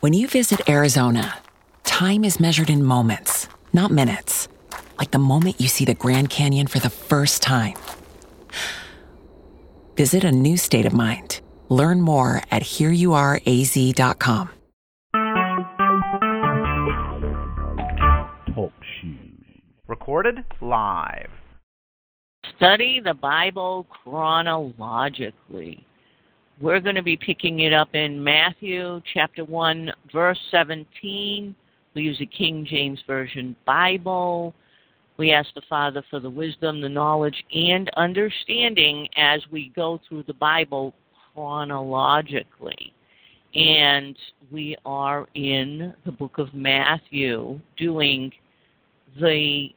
When you visit Arizona, time is measured in moments, not minutes. Like the moment you see the Grand Canyon for the first time. Visit a new state of mind. Learn more at hereyouareaz.com. Talk shoes. Recorded live. Study the Bible chronologically. We're going to be picking it up in Matthew chapter 1, verse 17. We use a King James Version Bible. We ask the Father for the wisdom, the knowledge, and understanding as we go through the Bible chronologically. And we are in the book of Matthew doing the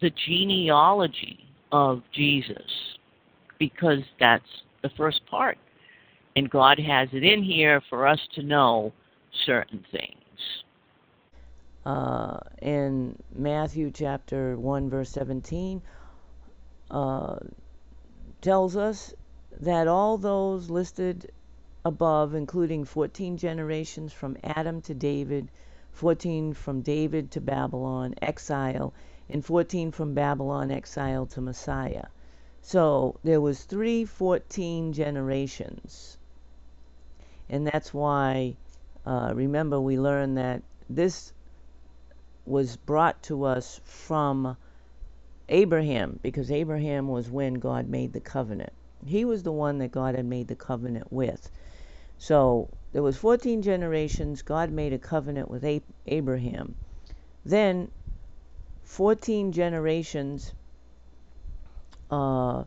the genealogy of Jesus because that's the first part. And God has it in here for us to know certain things. Uh, in Matthew chapter 1, verse 17, uh, tells us that all those listed above, including 14 generations from Adam to David, 14 from David to Babylon, exile, and 14 from Babylon, exile to Messiah. So there was three 14 generations. And that's why, uh, remember, we learned that this was brought to us from Abraham, because Abraham was when God made the covenant. He was the one that God had made the covenant with. So there was 14 generations. God made a covenant with Abraham. Then 14 generations uh,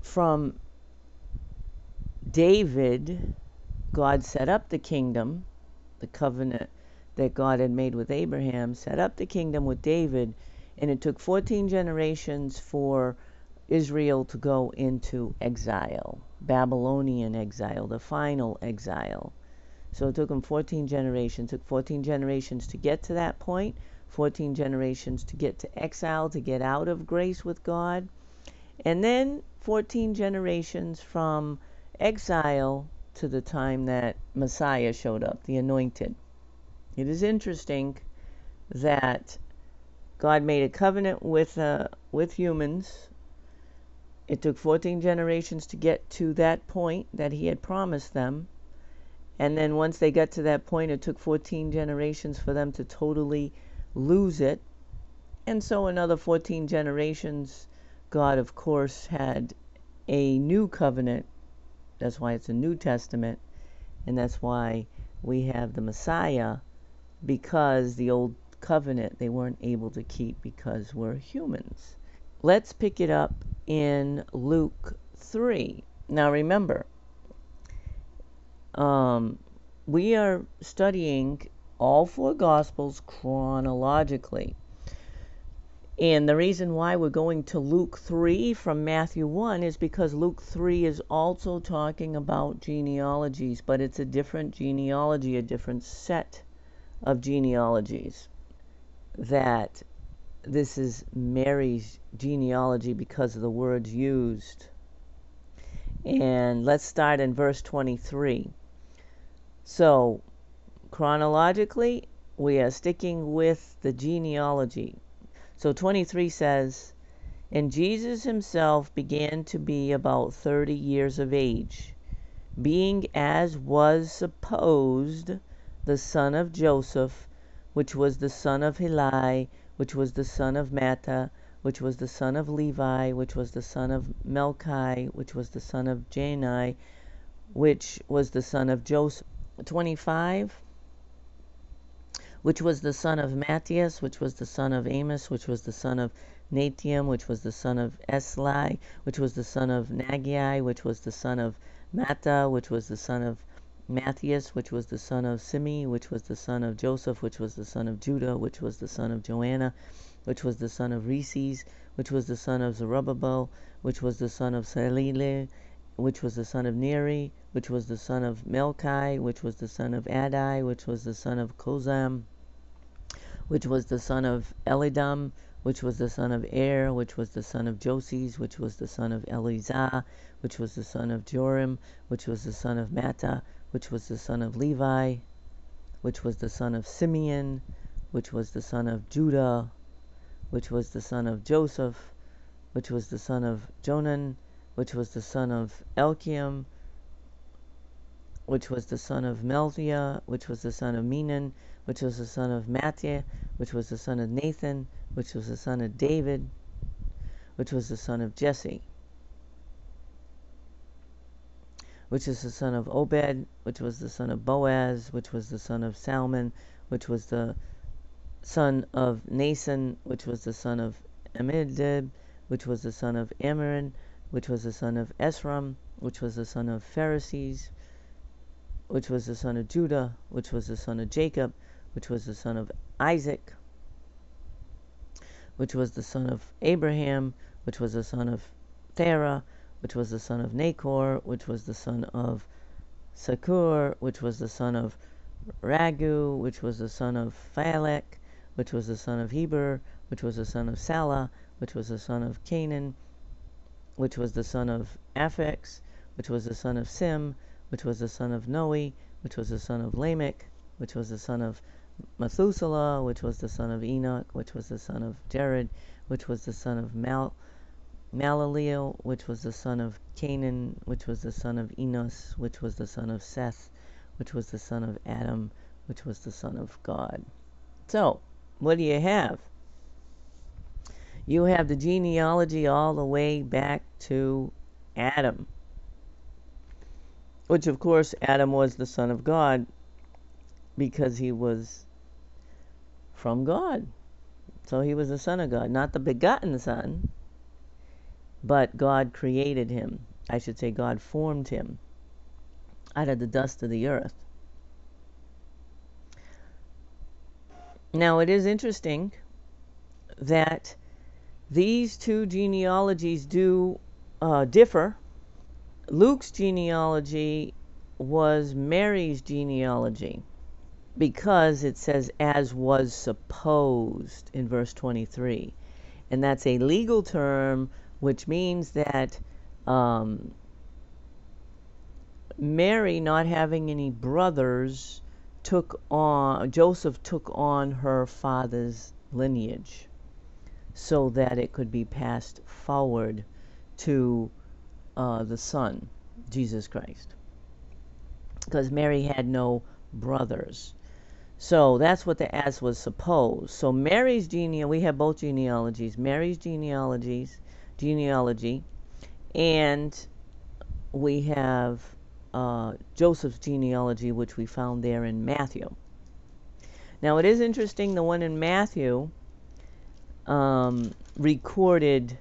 from David, God set up the kingdom, the covenant that God had made with Abraham, set up the kingdom with David, and it took 14 generations for Israel to go into exile, Babylonian exile, the final exile. So it took them 14 generations, took 14 generations to get to that point, 14 generations to get to exile, to get out of grace with God, and then 14 generations from exile to the time that Messiah showed up, the anointed. It is interesting that God made a covenant with uh, with humans. It took 14 generations to get to that point that He had promised them. And then once they got to that point, it took 14 generations for them to totally lose it. And so another 14 generations, God, of course, had a new covenant that's why it's a New Testament, and that's why we have the Messiah, because the old covenant they weren't able to keep because we're humans. Let's pick it up in Luke 3. Now remember, um, we are studying all four Gospels chronologically. And the reason why we're going to Luke 3 from Matthew 1 is because Luke 3 is also talking about genealogies, but it's a different genealogy, a different set of genealogies. That this is Mary's genealogy because of the words used. And let's start in verse 23. So, chronologically, we are sticking with the genealogy so 23 says, And Jesus himself began to be about thirty years of age, being as was supposed the son of Joseph, which was the son of Heli, which was the son of Matthat, which was the son of Levi, which was the son of Melchi, which was the son of Jani, which was the son of Joseph. 25 which was the son of Matthias, which was the son of Amos, which was the son of Natium, which was the son of Esli, which was the son of Nagai, which was the son of Mattah, which was the son of Matthias, which was the son of Simi, which was the son of Joseph, which was the son of Judah, which was the son of Joanna, which was the son of Rhesa, which was the son of Zerubbabel, which was the son of Salile, which was the son of Neri, which was the son of Melchi, which was the son of Adai, which was the son of Cosam, which was the son of Elidam, which was the son of Er, which was the son of Joses, which was the son of Elizah, which was the son of Joram, which was the son of Matthat, which was the son of Levi, which was the son of Simeon, which was the son of Judah, which was the son of Joseph, which was the son of Jonan, which was the son of Eliakim, which was the son of Melchiah, which was the son of Menon, which was the son of Mattiah, which was the son of Nathan, which was the son of David, which was the son of Jesse, which is the son of Obed, which was the son of Boaz, which was the son of Salmon, which was the son of Naasson, which was the son of Amminadab, which was the son of Amram, which was the son of Esrom, which was the son of Phares, which was the son of Judah, which was the son of Jacob, which was the son of Isaac, which was the son of Abraham, which was the son of Terah, which was the son of Nachor, which was the son of Sakur, which was the son of Ragau, which was the son of Phalek, which was the son of Heber, which was the son of Salah, which was the son of Cainan, which was the son of Aphex, which was the son of Sim, which was the son of Noe, which was the son of Lamech, which was the son of Methuselah, which was the son of Enoch, which was the son of Jared, which was the son of Mal Maleleel, which was the son of Cainan, which was the son of Enos, which was the son of Seth, which was the son of Adam, which was the son of God. So, what do you have? You have the genealogy all the way back to Adam which of course Adam was the son of God because he was from God. So he was the son of God, not the begotten son, but God created him. I should say God formed him out of the dust of the earth. Now it is interesting that these two genealogies do uh, differ Luke's genealogy was Mary's genealogy because it says, as was supposed in verse 23. And that's a legal term which means that um, Mary, not having any brothers, took on, Joseph took on her father's lineage so that it could be passed forward to uh, the Son, Jesus Christ. Because Mary had no brothers. So that's what the as was supposed. So Mary's genealogy, we have both genealogies. Mary's genealogies, genealogy, and we have uh, Joseph's genealogy, which we found there in Matthew. Now it is interesting. The one in Matthew um, recorded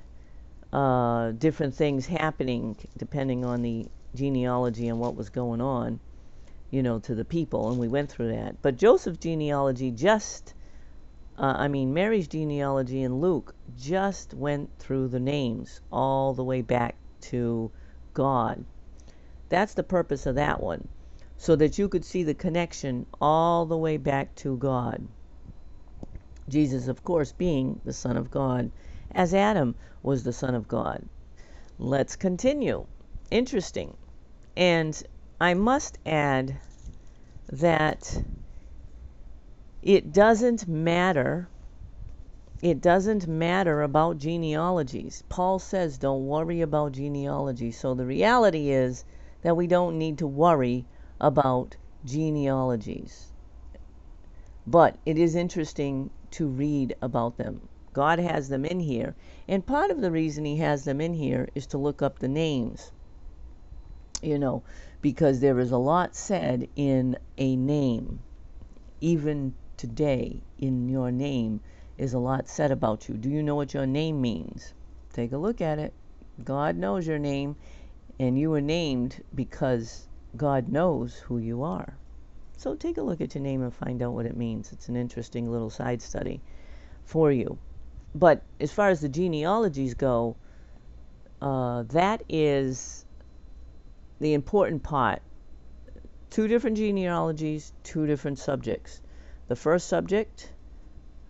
uh, different things happening depending on the genealogy and what was going on, you know, to the people, and we went through that. But Joseph's genealogy just, uh, I mean, Mary's genealogy and Luke just went through the names all the way back to God. That's the purpose of that one, so that you could see the connection all the way back to God. Jesus, of course, being the Son of God as Adam was the Son of God. Let's continue. Interesting. And I must add that it doesn't matter. It doesn't matter about genealogies. Paul says, don't worry about genealogy. So the reality is that we don't need to worry about genealogies. But it is interesting to read about them. God has them in here. And part of the reason He has them in here is to look up the names. You know, because there is a lot said in a name. Even today, in your name, is a lot said about you. Do you know what your name means? Take a look at it. God knows your name, and you were named because God knows who you are. So take a look at your name and find out what it means. It's an interesting little side study for you. But as far as the genealogies go, uh, that is the important part. Two different genealogies, two different subjects. The first subject,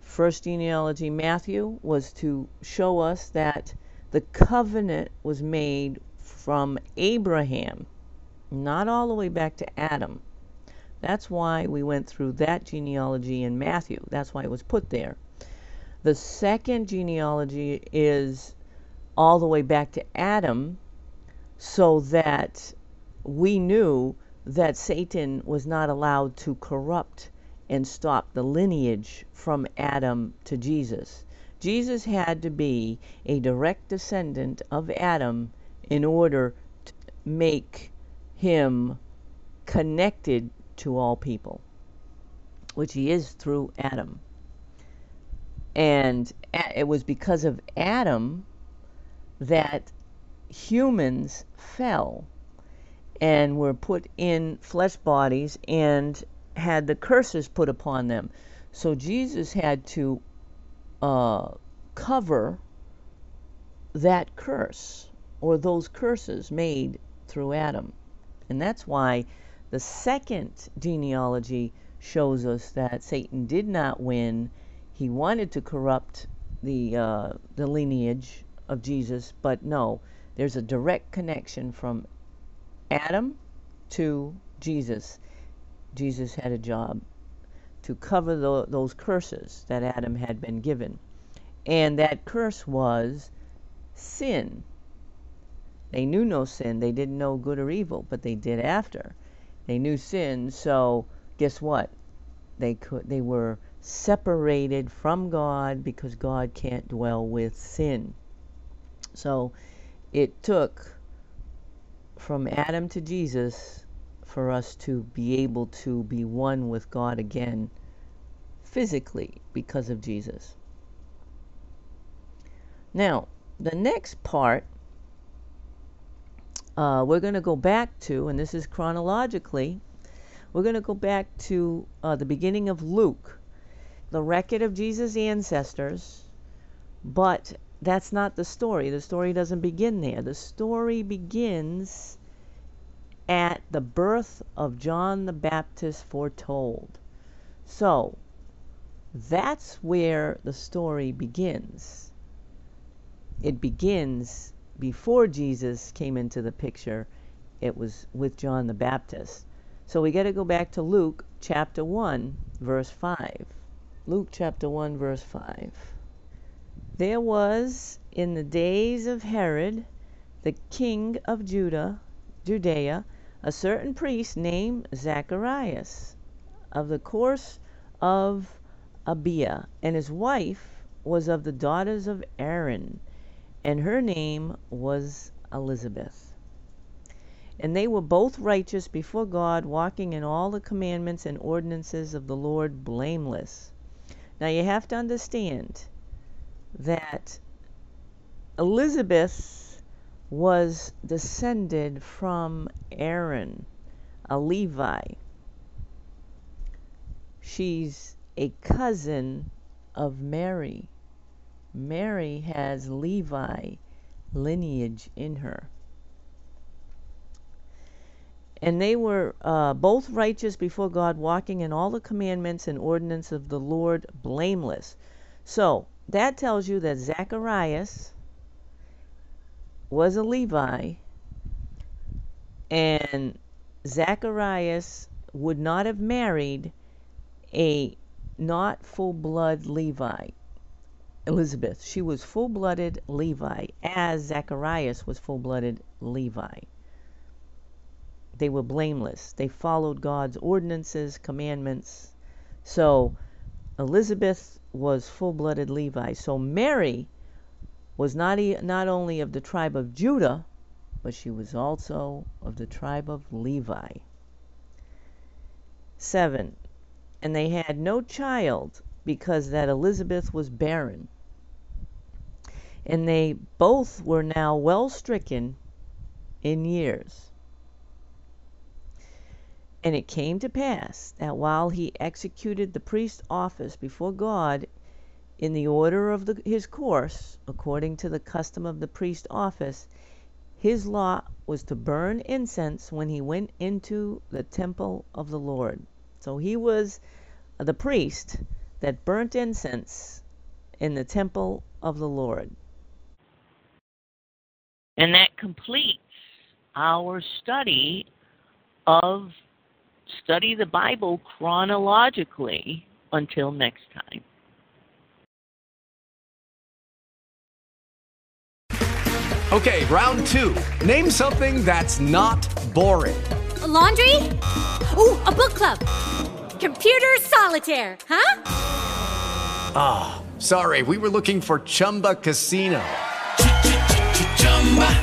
first genealogy, Matthew, was to show us that the covenant was made from Abraham, not all the way back to Adam, That's why we went through that genealogy in Matthew. That's why it was put there. The second genealogy is all the way back to Adam so that we knew that Satan was not allowed to corrupt and stop the lineage from Adam to Jesus. Jesus had to be a direct descendant of Adam in order to make him connected to all people, which he is through Adam. And it was because of Adam that humans fell and were put in flesh bodies and had the curses put upon them. So Jesus had to uh, cover that curse or those curses made through Adam. And that's why the second genealogy shows us that Satan did not win. He wanted to corrupt the uh, the lineage of Jesus, but no, there's a direct connection from Adam to Jesus. Jesus had a job to cover the, those curses that Adam had been given. And that curse was sin. They knew no sin. They didn't know good or evil, but they did after. They knew sin, so guess what? They could they were separated from God because God can't dwell with sin. So it took from Adam to Jesus for us to be able to be one with God again physically because of Jesus. Now, the next part uh, we're going to go back to, and this is chronologically, we're going to go back to uh, the beginning of Luke, the record of Jesus' ancestors, but that's not the story. The story doesn't begin there. The story begins at the birth of John the Baptist foretold. So, that's where the story begins. It begins before Jesus came into the picture. It was with John the Baptist. So we got to go back to Luke chapter 1, verse 5. Luke chapter 1, verse 5. There was in the days of Herod, the king of Judah, Judea, a certain priest named Zacharias of the course of Abia, and his wife was of the daughters of Aaron, and her name was Elizabeth. And they were both righteous before God, walking in all the commandments and ordinances of the Lord blameless. Now you have to understand that Elizabeth was descended from Aaron, a Levi. She's a cousin of Mary. Mary has Levi lineage in her. And they were uh, both righteous before God, walking in all the commandments and ordinances of the Lord blameless. So, that tells you that Zacharias was a Levi, and Zacharias would not have married a not full blood Levi. Elizabeth, she was full blooded Levi, as Zacharias was full blooded Levi. They were blameless. They followed God's ordinances, commandments. So Elizabeth was full blooded Levi. So Mary was not, not only of the tribe of Judah, but she was also of the tribe of Levi. 7. And they had no child because that Elizabeth was barren. And they both were now well stricken in years. And it came to pass that while he executed the priest's office before God in the order of the, his course, according to the custom of the priest's office, his lot was to burn incense when he went into the temple of the Lord. So he was uh, the priest that burnt incense in the temple of the Lord. And that completes our study of study the Bible chronologically. Until next time. Okay, round two. Name something that's not boring. A laundry? Ooh, a book club. Computer solitaire, huh? Ah, oh, sorry, we were looking for Chumba Casino.